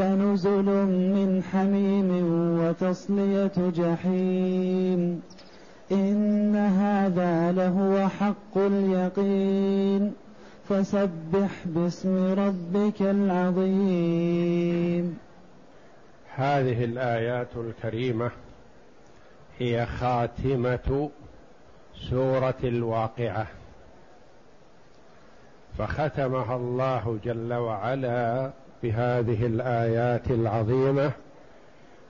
فنزل من حميم وتصلية جحيم. إن هذا لهو حق اليقين. فسبح باسم ربك العظيم. هذه الآيات الكريمة هي خاتمة سورة الواقعة. فختمها الله جل وعلا بهذه الآيات العظيمة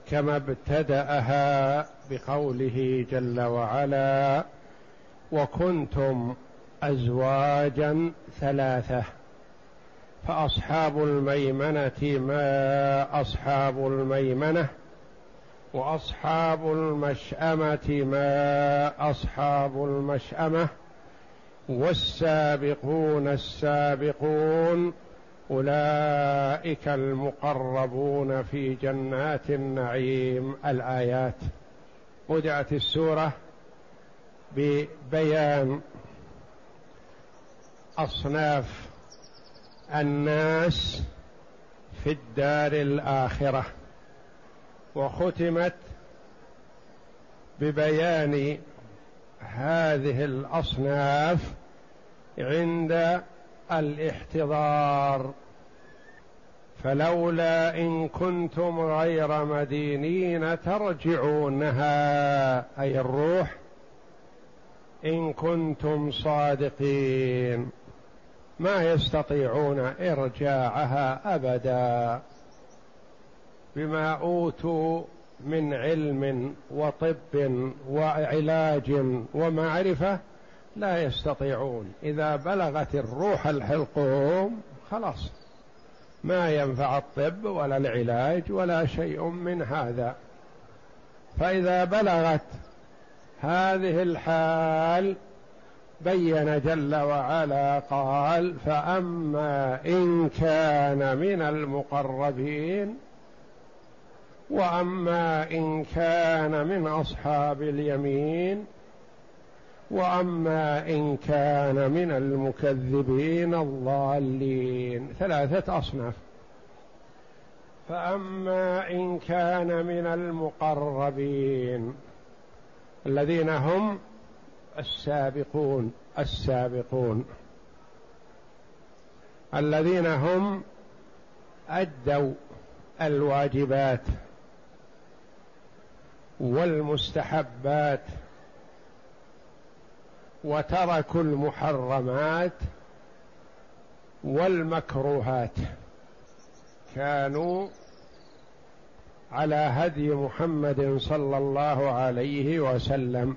كما ابتدأها بقوله جل وعلا وكنتم أزواجا ثلاثة فأصحاب الميمنة ما أصحاب الميمنة وأصحاب المشأمة ما أصحاب المشأمة والسابقون السابقون أولئك المقربون في جنات النعيم. الآيات. بدأت السورة ببيان أصناف الناس في الدار الآخرة وختمت ببيان هذه الأصناف عند الاحتضار. فلولا إن كنتم غير مدينين ترجعونها. أي الروح. إن كنتم صادقين. ما يستطيعون إرجاعها أبدا. بما أوتوا من علم وطب وعلاج ومعرفة لا يستطيعون. إذا بلغت الروح الحلقوم خلاص. ما ينفع الطب ولا العلاج ولا شيء من هذا. فإذا بلغت هذه الحال بين جل وعلا قال فأما إن كان من المقربين وأما إن كان من أصحاب اليمين وأما إن كان من المكذبين الضالين. ثلاثة أصناف. فأما إن كان من المقربين الذين هم السابقون السابقون. الذين هم أدوا الواجبات والمستحبات. وتركوا المحرمات والمكروهات. كانوا على هدي محمد صلى الله عليه وسلم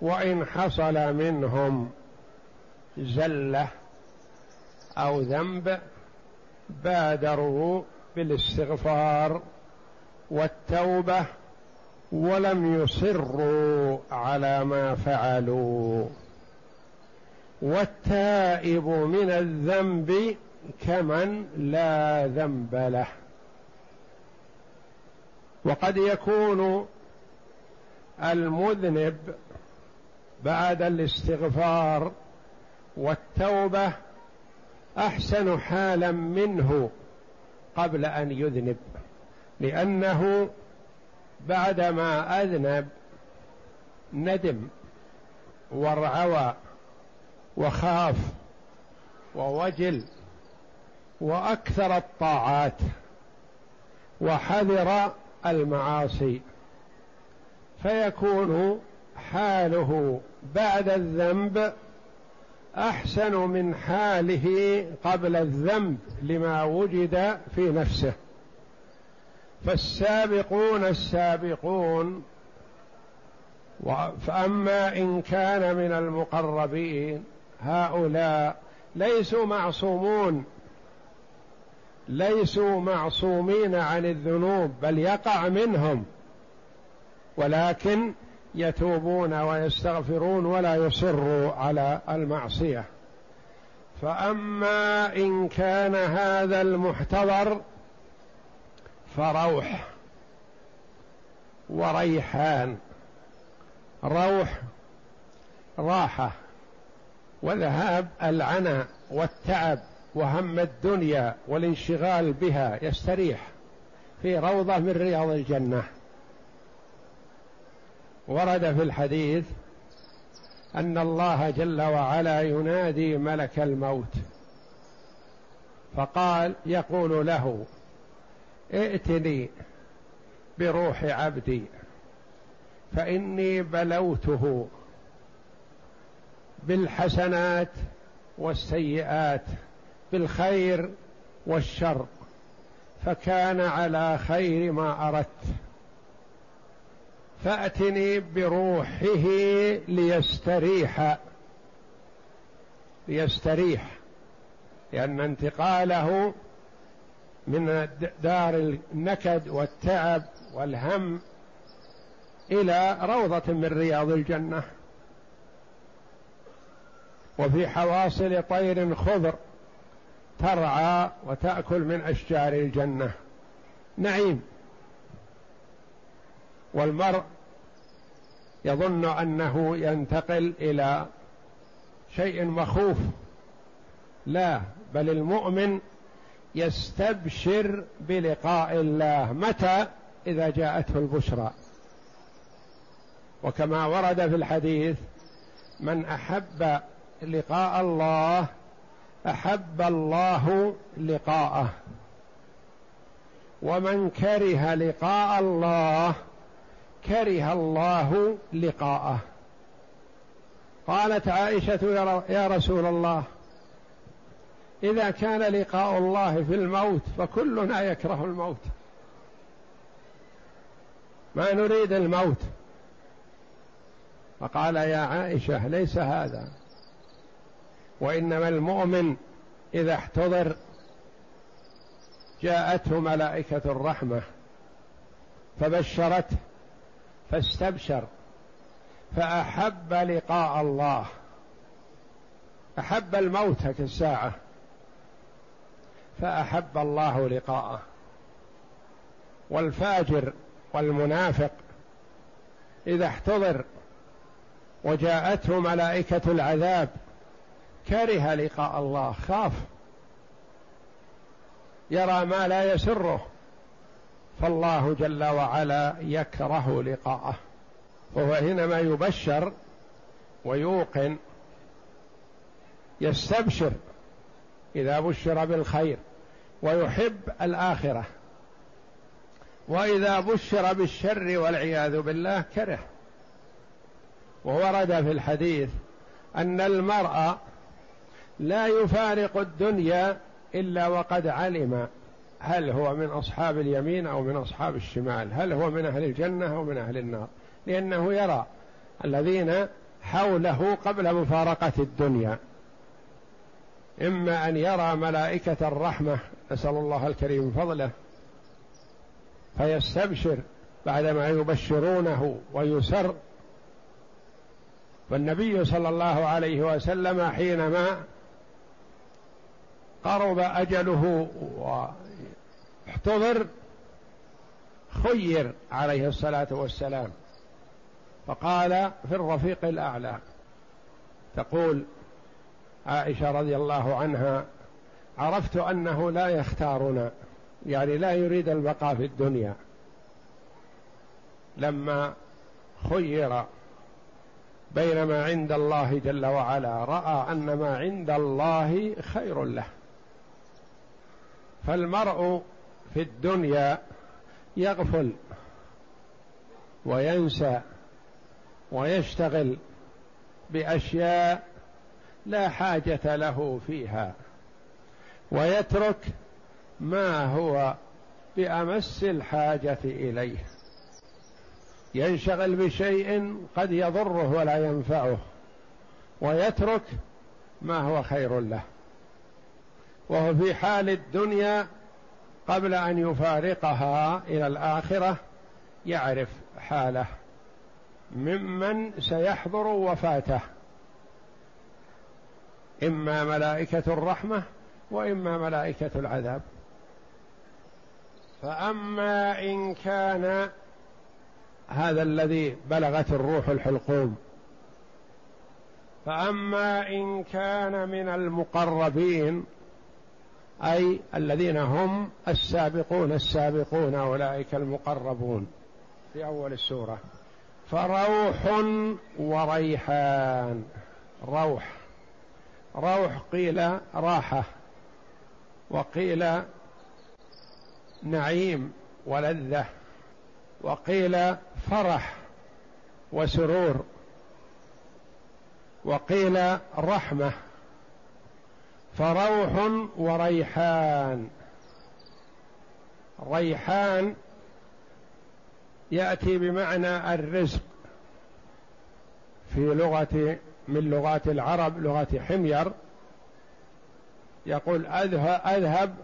وإن حصل منهم زلة أو ذنب بادروا بالاستغفار والتوبة ولم يصروا على ما فعلوا. والتائب من الذنب كمن لا ذنب له. وقد يكون المذنب بعد الاستغفار والتوبة أحسن حالا منه قبل أن يذنب لأنه بعدما أذنب ندم وارعوى وخاف ووجل وأكثر الطاعات وحذر المعاصي. فيكون حاله بعد الذنب أحسن من حاله قبل الذنب لما وجد في نفسه. فالسابقون السابقون فأما إن كان من المقربين هؤلاء ليسوا معصومون ليسوا معصومين عن الذنوب بل يقع منهم ولكن يتوبون ويستغفرون ولا يصروا على المعصية. فأما إن كان هذا المحتضر فروح وريحان روح راحة وذهاب العنى والتعب وهم الدنيا والانشغال بها يستريح في روضة من رياض الجنة. ورد في الحديث أن الله جل وعلا ينادي ملك الموت فقال يقول له ائتني بروح عبدي فإني بلوته بالحسنات والسيئات بالخير والشر فكان على خير ما أردت. فأتني بروحه ليستريح ليستريح لأن انتقاله من دار النكد والتعب والهم إلى روضة من رياض الجنة. وفي حواصل طير خضر ترعى وتأكل من أشجار الجنة. نعيم. والمرء يظن أنه ينتقل إلى شيء مخوف. لا بل المؤمن يستبشر بلقاء الله. متى؟ إذا جاءته البشرى. وكما ورد في الحديث من أحب لقاء الله أحب الله لقاءه. ومن كره لقاء الله كره الله لقاءه. قالت عائشة يا رسول الله إذا كان لقاء الله في الموت فكلنا يكره الموت. ما نريد الموت. فقال يا عائشة ليس هذا. وإنما المؤمن إذا احتضر جاءته ملائكة الرحمة فبشرته فاستبشر فأحب لقاء الله. أحب الموت كالساعة فأحب الله لقاءه. والفاجر والمنافق إذا احتضر وجاءته ملائكة العذاب كره لقاء الله خاف. يرى ما لا يسره فالله جل وعلا يكره لقاءه. وهو حينما يبشر ويوقن يستبشر إذا بشر بالخير. ويحب الآخرة. وإذا بشر بالشر والعياذ بالله كره. وورد في الحديث أن المرء لا يفارق الدنيا إلا وقد علم هل هو من أصحاب اليمين أو من أصحاب الشمال هل هو من أهل الجنة أو من أهل النار. لأنه يرى الذين حوله قبل مفارقة الدنيا. إما أن يرى ملائكة الرحمة نسأل الله الكريم فضله فيستبشر بعدما يبشرونه ويسر. والنبي صلى الله عليه وسلم حينما قرب أجله احتضر خير عليه الصلاة والسلام فقال في الرفيق الأعلى تقول عائشة رضي الله عنها عرفت أنه لا يختارنا يعني لا يريد البقاء في الدنيا. لما خير بين ما عند الله جل وعلا رأى أن ما عند الله خير له. فالمرء في الدنيا يغفل وينسى ويشتغل بأشياء لا حاجة له فيها. ويترك ما هو بأمس الحاجة إليه. ينشغل بشيء قد يضره ولا ينفعه ويترك ما هو خير له. وهو في حال الدنيا قبل أن يفارقها إلى الآخرة يعرف حاله. ممن سيحضر وفاته. إما ملائكة الرحمة وإما ملائكة العذاب. فأما إن كان هذا الذي بلغت الروح الحلقوم فأما إن كان من المقربين أي الذين هم السابقون السابقون أولئك المقربون في أول السورة. فروح وريحان. روح. روح قيل راحة. وقيل نعيم ولذة وقيل فرح وسرور وقيل رحمة فروح وريحان. ريحان يأتي بمعنى الرزق في لغة من لغات العرب لغة حمير. يقول اذهب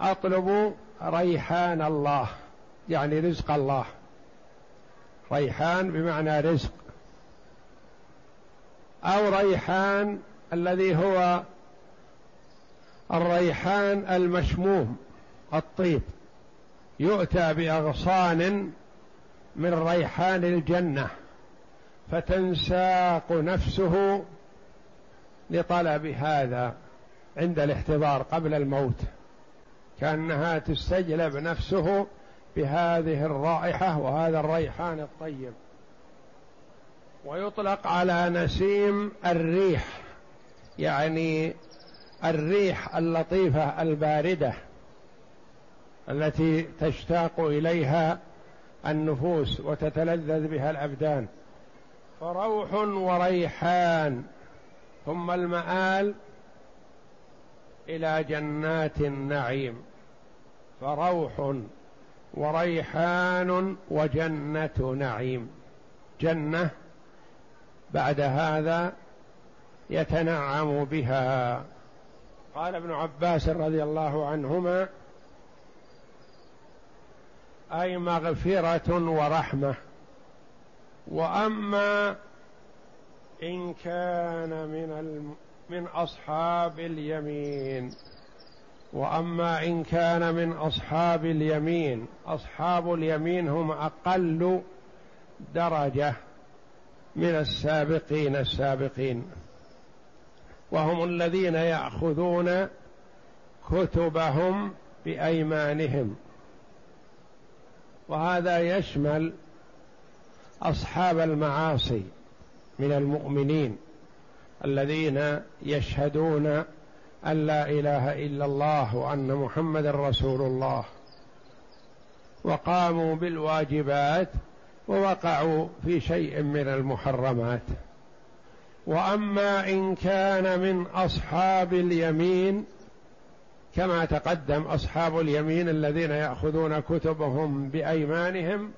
أطلب ريحان الله. يعني رزق الله. ريحان بمعنى رزق. أو ريحان الذي هو الريحان المشموم الطيب. يؤتى بأغصان من ريحان الجنة فتنساق نفسه لطلب هذا. عند الاحتضار قبل الموت كأنها تستجلب نفسه بهذه الرائحة وهذا الريحان الطيب. ويطلق على نسيم الريح يعني الريح اللطيفة الباردة التي تشتاق إليها النفوس وتتلذذ بها الأبدان. فروح وريحان ثم المآل إلى جنات النعيم فروح وريحان وجنة نعيم. جنة بعد هذا يتنعم بها. قال ابن عباس رضي الله عنهما أي مغفرة ورحمة. وأما إن كان من من أصحاب اليمين. وأما إن كان من أصحاب اليمين أصحاب اليمين هم أقل درجة من السابقين السابقين. وهم الذين يأخذون كتبهم بأيمانهم. وهذا يشمل أصحاب المعاصي من المؤمنين. الذين يشهدون أن لا إله إلا الله وأن محمد رسول الله. وقاموا بالواجبات ووقعوا في شيء من المحرمات. وأما إن كان من أصحاب اليمين كما تقدم أصحاب اليمين الذين يأخذون كتبهم بأيمانهم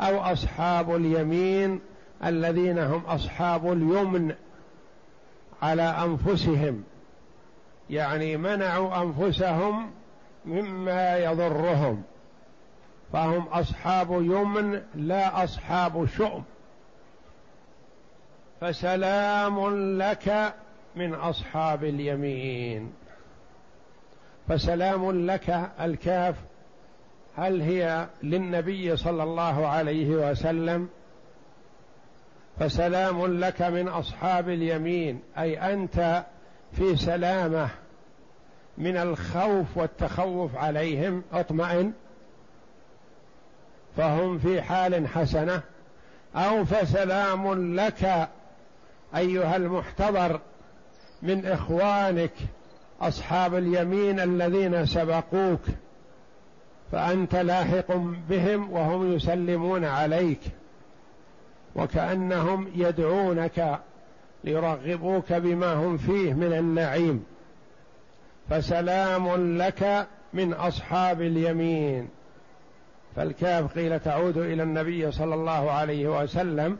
أو أصحاب اليمين الذين هم أصحاب اليمن. على أنفسهم يعني منعوا أنفسهم مما يضرهم فهم أصحاب يمن لا أصحاب شؤم. فسلام لك من أصحاب اليمين. فسلام لك الكاف هل هي للنبي صلى الله عليه وسلم فسلام لك من أصحاب اليمين أي أنت في سلامة من الخوف والتخوف عليهم اطمئن. فهم في حال حسنة. أو فسلام لك أيها المحتضر من إخوانك أصحاب اليمين الذين سبقوك فأنت لاحق بهم وهم يسلمون عليك. وكأنهم يدعونك ليرغبوك بما هم فيه من النعيم. فسلام لك من أصحاب اليمين. فالكاف قيل تعود إلى النبي صلى الله عليه وسلم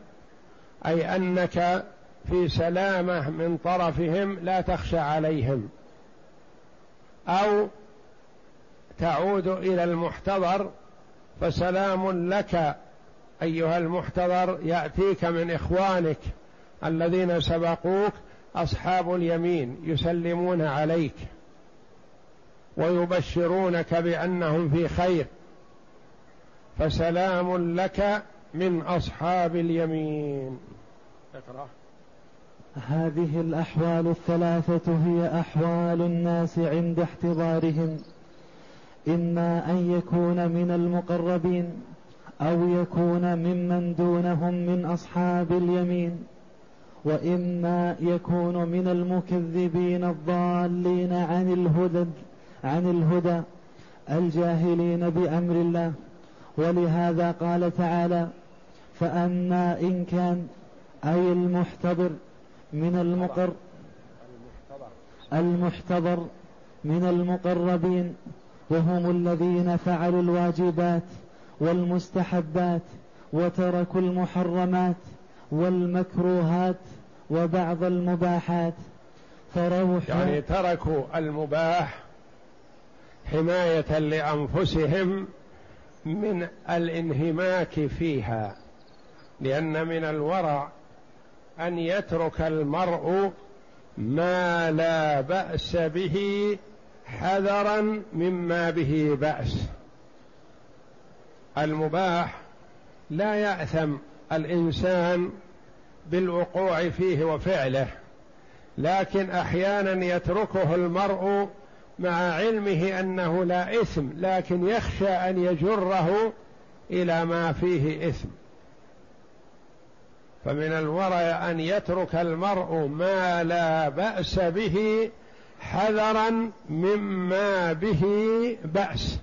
أي أنك في سلامة من طرفهم لا تخشى عليهم. أو تعود إلى المحتضر فسلام لك أيها المحتضر يأتيك من إخوانك الذين سبقوك أصحاب اليمين يسلمون عليك ويبشرونك بأنهم في خير. فسلام لك من أصحاب اليمين. اقرأ. هذه الأحوال الثلاثة هي أحوال الناس عند احتضارهم. إما أن يكون من المقربين أو يكون ممن دونهم من أصحاب اليمين وإما يكون من المكذبين الضالين عن الهدى عن الهدى الجاهلين بأمر الله. ولهذا قال تعالى فأما إن كان أي المحتضر من المقر المحتضر من المقربين وهم الذين فعلوا الواجبات والمستحبات وتركوا المحرمات والمكروهات وبعض المباحات. فروح يعني تركوا المباح حماية لأنفسهم من الانهماك فيها لأن من الورع أن يترك المرء ما لا بأس به حذرا مما به بأس. المباح لا يأثم الإنسان بالوقوع فيه وفعله لكن أحيانا يتركه المرء مع علمه أنه لا إثم لكن يخشى أن يجره إلى ما فيه إثم. فمن الورع أن يترك المرء ما لا بأس به حذرا مما به بأس.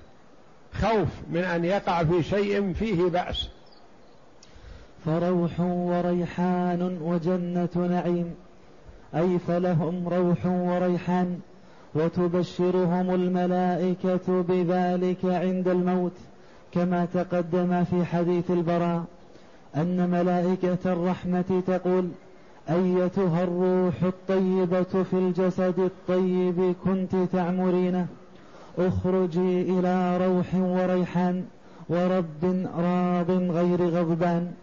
خوف من أن يقع في شيء فيه بأس. فروح وريحان وجنة نعيم. اي فلهم روح وريحان وتبشرهم الملائكة بذلك عند الموت كما تقدم في حديث البراء. أن ملائكة الرحمة تقول أيتها الروح الطيبة في الجسد الطيب كنت تعمرينه. اخرجي إلى روح وريحان ورب راض غير غضبان.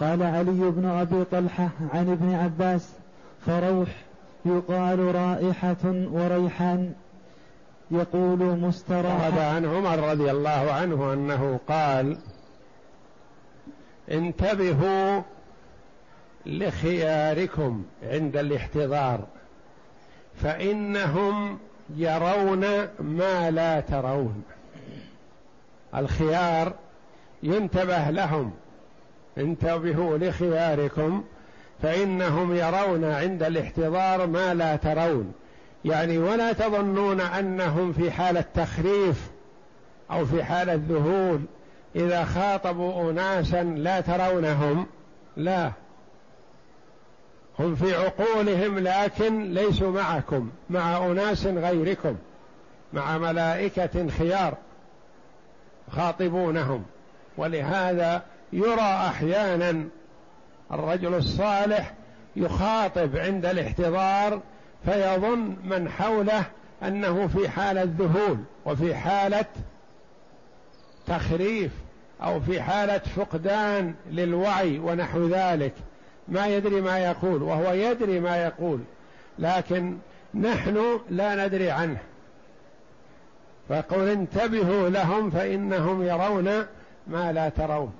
قال علي بن أبي طلحة عن ابن عباس فروح يقال رائحة وريحان. يقول مستراحة. هذا عن عمر رضي الله عنه أنه قال انتبهوا لخياركم عند الاحتضار فإنهم يرون ما لا ترون. الخيار ينتبه لهم. انتبهوا لخياركم فإنهم يرون عند الاحتضار ما لا ترون. يعني ولا تظنون أنهم في حالة تخريف أو في حالة ذهول. إذا خاطبوا اناسا لا ترونهم. لا. هم في عقولهم لكن ليسوا معكم مع أناس غيركم مع ملائكة خيار خاطبونهم. ولهذا يرى أحيانا الرجل الصالح يخاطب عند الاحتضار فيظن من حوله أنه في حالة ذهول وفي حالة تخريف أو في حالة فقدان للوعي ونحو ذلك. ما يدري ما يقول وهو يدري ما يقول لكن نحن لا ندري عنه. فقل انتبهوا لهم فإنهم يرون ما لا ترون.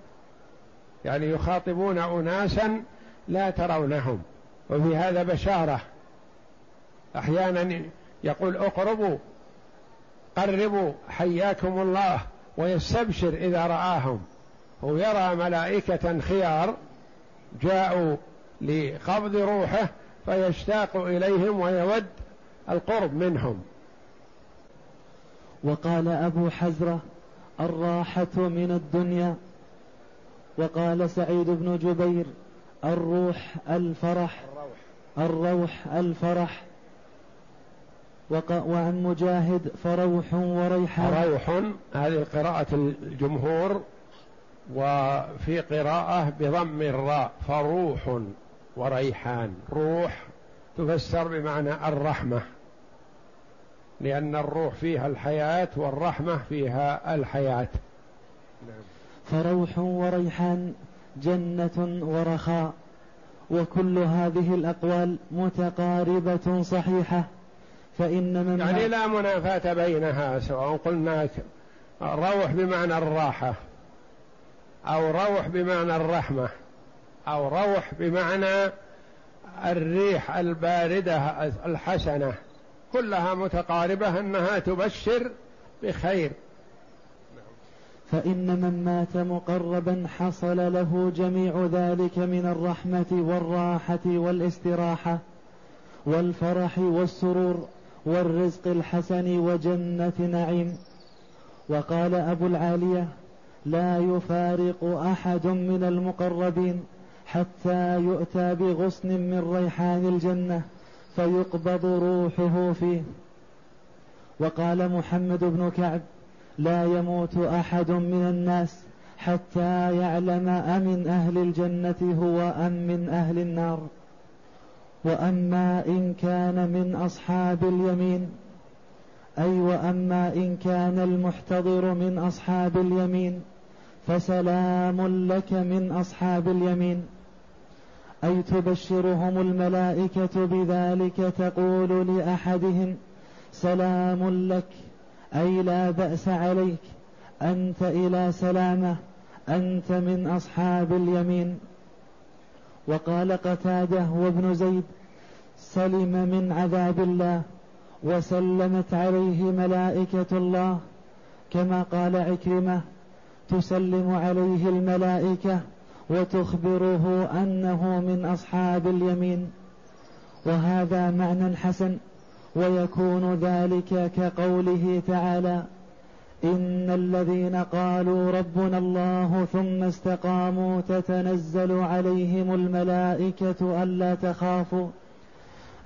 يعني يخاطبون اناسا لا ترونهم. وفي هذا بشارة. أحيانا يقول اقربوا قربوا حياكم الله ويستبشر إذا رآهم. ويرى ملائكة خيار جاءوا لقبض روحه فيشتاق إليهم ويود القرب منهم. وقال أبو حزرة الراحة من الدنيا. وقال سعيد بن جبير الروح الفرح الروح الفرح. وعن مجاهد فروح وريحان. روح هذه قراءة الجمهور وفي قراءة بضم الراء فروح وريحان. روح تفسر بمعنى الرحمة لأن الروح فيها الحياة والرحمة فيها الحياة. فروح وريحان جنة ورخاء وكل هذه الأقوال متقاربة صحيحة فإن من يعني لا منافاة بينها سواء قلنا روح بمعنى الراحة. أو روح بمعنى الرحمة أو روح بمعنى الريح الباردة الحسنة. كلها متقاربة أنها تبشر بخير. فإن من مات مقربا حصل له جميع ذلك من الرحمة والراحة والاستراحة والفرح والسرور والرزق الحسن وجنة نعيم. وقال أبو العالية لا يفارق أحد من المقربين حتى يؤتى بغصن من ريحان الجنة فيقبض روحه فيه. وقال محمد بن كعب لا يموت أحد من الناس حتى يعلم أمن أهل الجنة هو أم من أهل النار. وأما إن كان من أصحاب اليمين أي وأما إن كان المحتضر من أصحاب اليمين فسلام لك من أصحاب اليمين. أي تبشرهم الملائكة بذلك تقول لأحدهم سلام لك أي لا بأس عليك أنت إلى سلامة أنت من أصحاب اليمين. وقال قتادة وابن زيد سلم من عذاب الله وسلمت عليه ملائكة الله كما قال عكرمة تسلم عليه الملائكة وتخبره أنه من أصحاب اليمين. وهذا معنى حسن ويكون ذلك كقوله تعالى إن الذين قالوا ربنا الله ثم استقاموا تتنزل عليهم الملائكة ألا تخافوا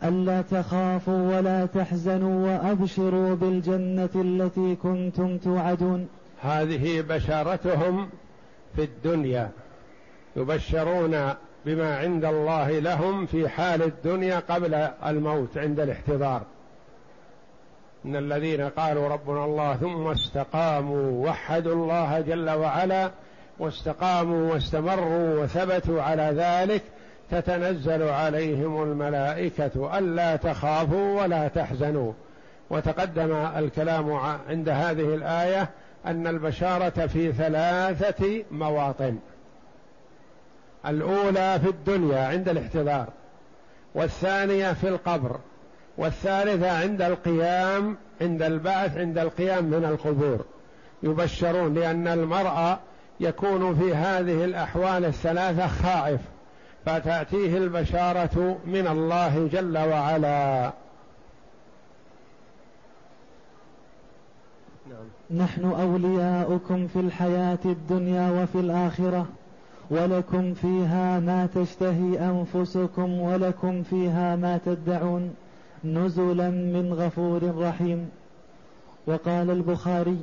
ألا تخافوا ولا تحزنوا وأبشروا بالجنة التي كنتم توعدون. هذه بشارتهم في الدنيا يبشرون بما عند الله لهم في حال الدنيا قبل الموت عند الاحتضار. إن الذين قالوا ربنا الله ثم استقاموا وحدوا الله جل وعلا واستقاموا واستمروا وثبتوا على ذلك تتنزل عليهم الملائكة ألا تخافوا ولا تحزنوا. وتقدم الكلام عند هذه الآية أن البشارة في ثلاثة مواطن. الأولى في الدنيا عند الاحتضار والثانية في القبر والثالثة عند القيام عند البعث عند القيام من القبور. يبشرون لأن المرء يكون في هذه الأحوال الثلاثة خائف فتأتيه البشارة من الله جل وعلا. نحن أولياؤكم في الحياة الدنيا وفي الآخرة ولكم فيها ما تشتهي أنفسكم ولكم فيها ما تدعون نزلا من غفور رحيم. وقال البخاري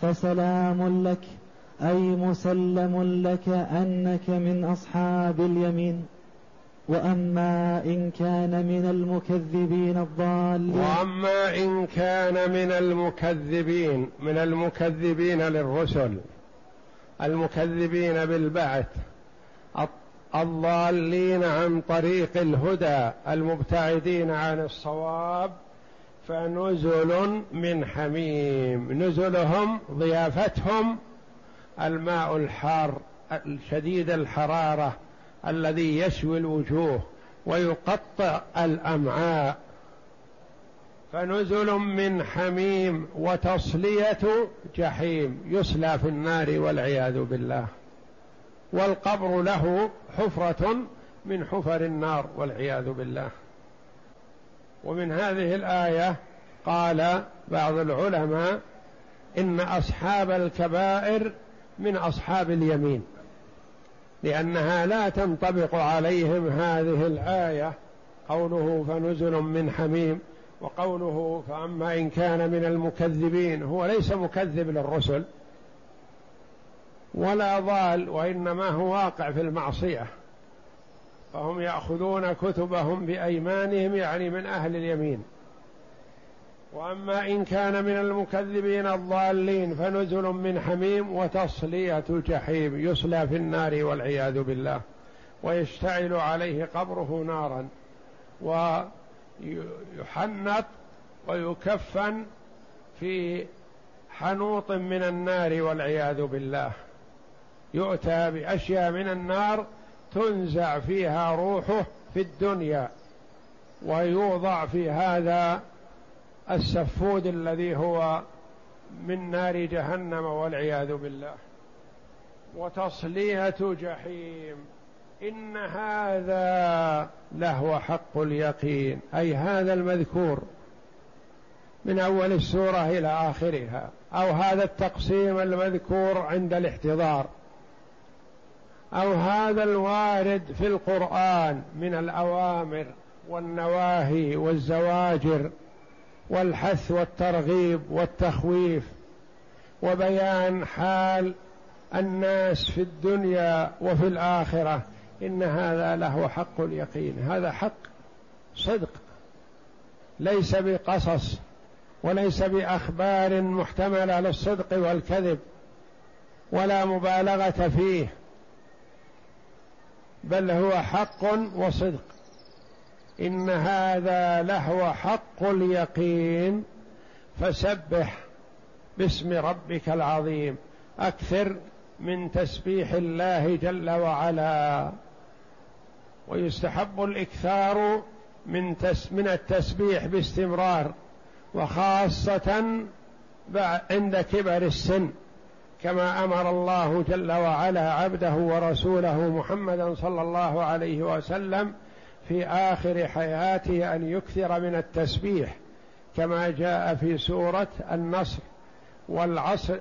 فسلام لك أي مسلم لك أنك من أصحاب اليمين. وأما إن كان من المكذبين الضالين وأما إن كان من المكذبين من المكذبين للرسل المكذبين بالبعث الضالين عن طريق الهدى المبتعدين عن الصواب فنزل من حميم. نزلهم ضيافتهم الماء الحار شديد الحرارة. الذي يشوي الوجوه ويقطع الأمعاء. فنزل من حميم وتصلية جحيم. يصلى في النار والعياذ بالله. والقبر له حفرة من حفر النار والعياذ بالله. ومن هذه الآية قال بعض العلماء إن أصحاب الكبائر من أصحاب اليمين. لأنها لا تنطبق عليهم هذه الآية. قوله فنزل من حميم وقوله فأما إن كان من المكذبين هو ليس مكذب للرسل ولا ضال وإنما هو واقع في المعصية. فهم يأخذون كتبهم بأيمانهم يعني من أهل اليمين. وأما إن كان من المكذبين الضالين فنزل من حميم وتصلية جحيم يصلى في النار والعياذ بالله ويشتعل عليه قبره نارا ويحنط ويكفن في حنوط من النار والعياذ بالله. يؤتى بأشياء من النار تنزع فيها روحه في الدنيا ويوضع في هذا السفود الذي هو من نار جهنم والعياذ بالله. وتصليه جحيم. إن هذا لهو حق اليقين. أي هذا المذكور من أول السورة إلى آخرها. أو هذا التقسيم المذكور عند الاحتضار. أو هذا الوارد في القرآن من الأوامر والنواهي والزواجر. والحث والترغيب والتخويف وبيان حال الناس في الدنيا وفي الآخرة. إن هذا له حق اليقين. هذا حق صدق ليس بقصص وليس بأخبار محتملة للصدق والكذب ولا مبالغة فيه بل هو حق وصدق. إن هذا لهو حق اليقين. فسبح باسم ربك العظيم. أكثر من تسبيح الله جل وعلا. ويستحب الإكثار من من التسبيح باستمرار. وخاصة عند كبر السن. كما أمر الله جل وعلا عبده ورسوله محمدا صلى الله عليه وسلم في آخر حياته أن يكثر من التسبيح كما جاء في سورة النصر. والعصر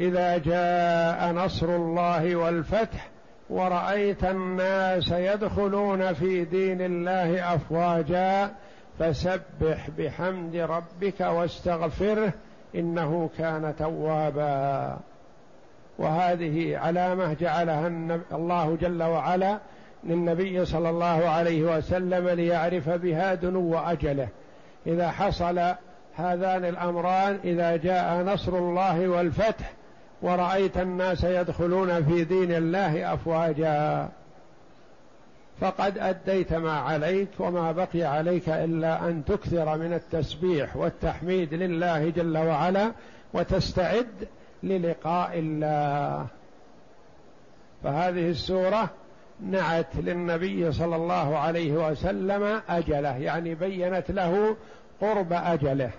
إذا جاء نصر الله والفتح ورأيت الناس يدخلون في دين الله أفواجا فسبح بحمد ربك واستغفره إنه كان توابا. وهذه علامة جعلها الله جل وعلا للنبي صلى الله عليه وسلم ليعرف بها دنو اجله إذا حصل هذان الأمران إذا جاء نصر الله والفتح ورأيت الناس يدخلون في دين الله أفواجا. فقد أديت ما عليك وما بقي عليك إلا أن تكثر من التسبيح والتحميد لله جل وعلا وتستعد للقاء الله. فهذه السورة نعت للنبي صلى الله عليه وسلم أجله يعني بينت له قرب أجله.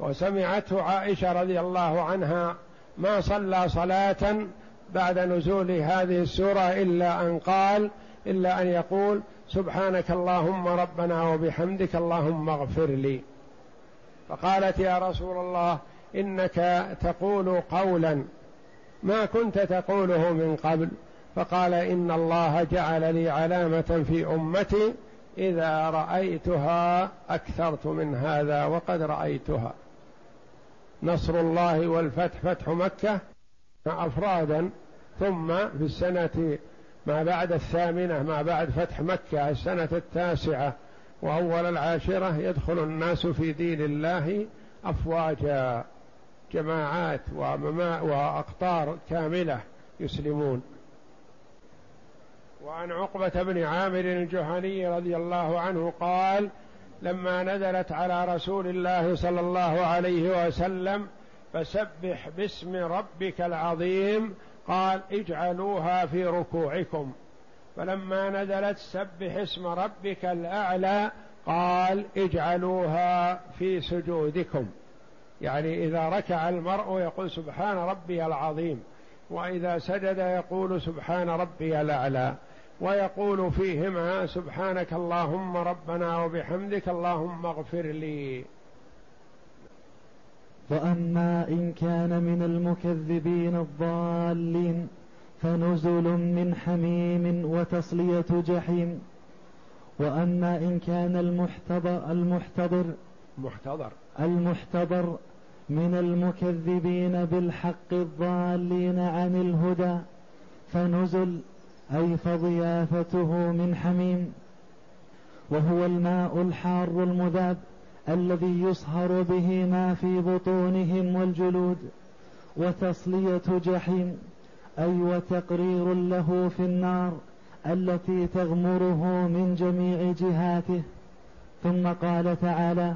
وسمعته عائشة رضي الله عنها ما صلى صلاة بعد نزول هذه السورة إلا أن قال إلا أن يقول سبحانك اللهم ربنا وبحمدك اللهم اغفر لي. فقالت يا رسول الله إنك تقول قولا. ما كنت تقوله من قبل. فقال إن الله جعل لي علامة في أمتي إذا رأيتها أكثرت من هذا وقد رأيتها. نصر الله والفتح فتح مكة أفرادا ثم في السنة ما بعد الثامنة ما بعد فتح مكة السنة التاسعة وأول العاشرة يدخل الناس في دين الله أفواجا جماعات وأقطار كاملة يسلمون. وعن عقبة بن عامر الجهني رضي الله عنه قال لما نزلت على رسول الله صلى الله عليه وسلم فسبح باسم ربك العظيم قال اجعلوها في ركوعكم. فلما نزلت سبح اسم ربك الأعلى قال اجعلوها في سجودكم. يعني إذا ركع المرء يقول سبحان ربي العظيم وإذا سجد يقول سبحان ربي الأعلى. ويقول فيهما سبحانك اللهم ربنا وبحمدك اللهم اغفر لي. وأما إن كان من المكذبين الضالين فنزل من حميم وتصلية جحيم. وأما إن كان المحتضر المحتضر محتضر. المحتضر من المكذبين بالحق الضالين عن الهدى فنزل أي فضيافته من حميم وهو الماء الحار المذاب الذي يصهر به ما في بطونهم والجلود وتصلية جحيم أي وتقرير له في النار التي تغمره من جميع جهاته. ثم قال تعالى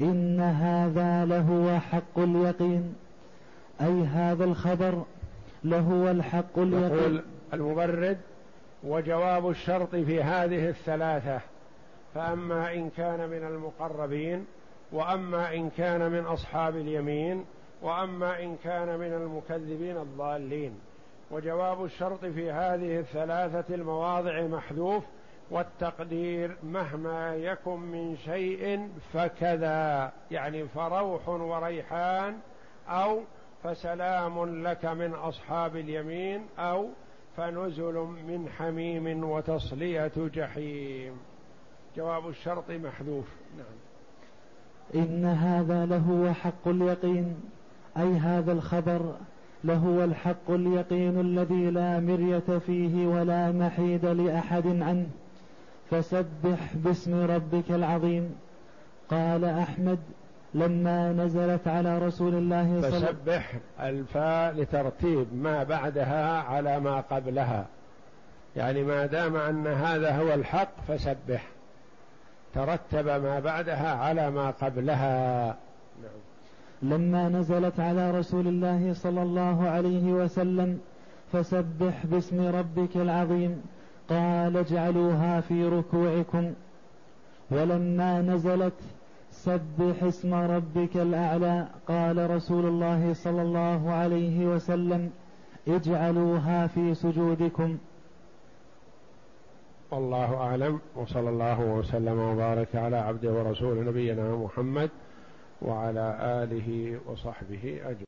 إن هذا لهو حق اليقين أي هذا الخبر لهو الحق اليقين. يقول المبرد وجواب الشرط في هذه الثلاثة. فأما إن كان من المقربين وأما إن كان من أصحاب اليمين وأما إن كان من المكذبين الضالين. وجواب الشرط في هذه الثلاثة المواضع محذوف والتقدير مهما يكن من شيء فكذا. يعني فروح وريحان أو فسلام لك من أصحاب اليمين أو فنزل من حميم وتصلية جحيم. جواب الشرط محذوف. نعم. إن هذا لهو حق اليقين أي هذا الخبر لهو الحق اليقين الذي لا مرية فيه ولا محيد لأحد عنه. فسبح باسم ربك العظيم. قال أحمد لما نزلت على رسول الله صلى الله عليه وسلم. فسبح الفاء لترتيب ما بعدها على ما قبلها. يعني ما دام أن هذا هو الحق فسبح. ترتب ما بعدها على ما قبلها. نعم. لما نزلت على رسول الله صلى الله عليه وسلم فسبح باسم ربك العظيم. قال اجعلوها في ركوعكم. ولما نزلت سبح اسم ربك الأعلى قال رسول الله صلى الله عليه وسلم اجعلوها في سجودكم. والله أعلم وصلى الله وسلم وبارك على عبده ورسول نبينا محمد وعلى آله وصحبه أجمعين.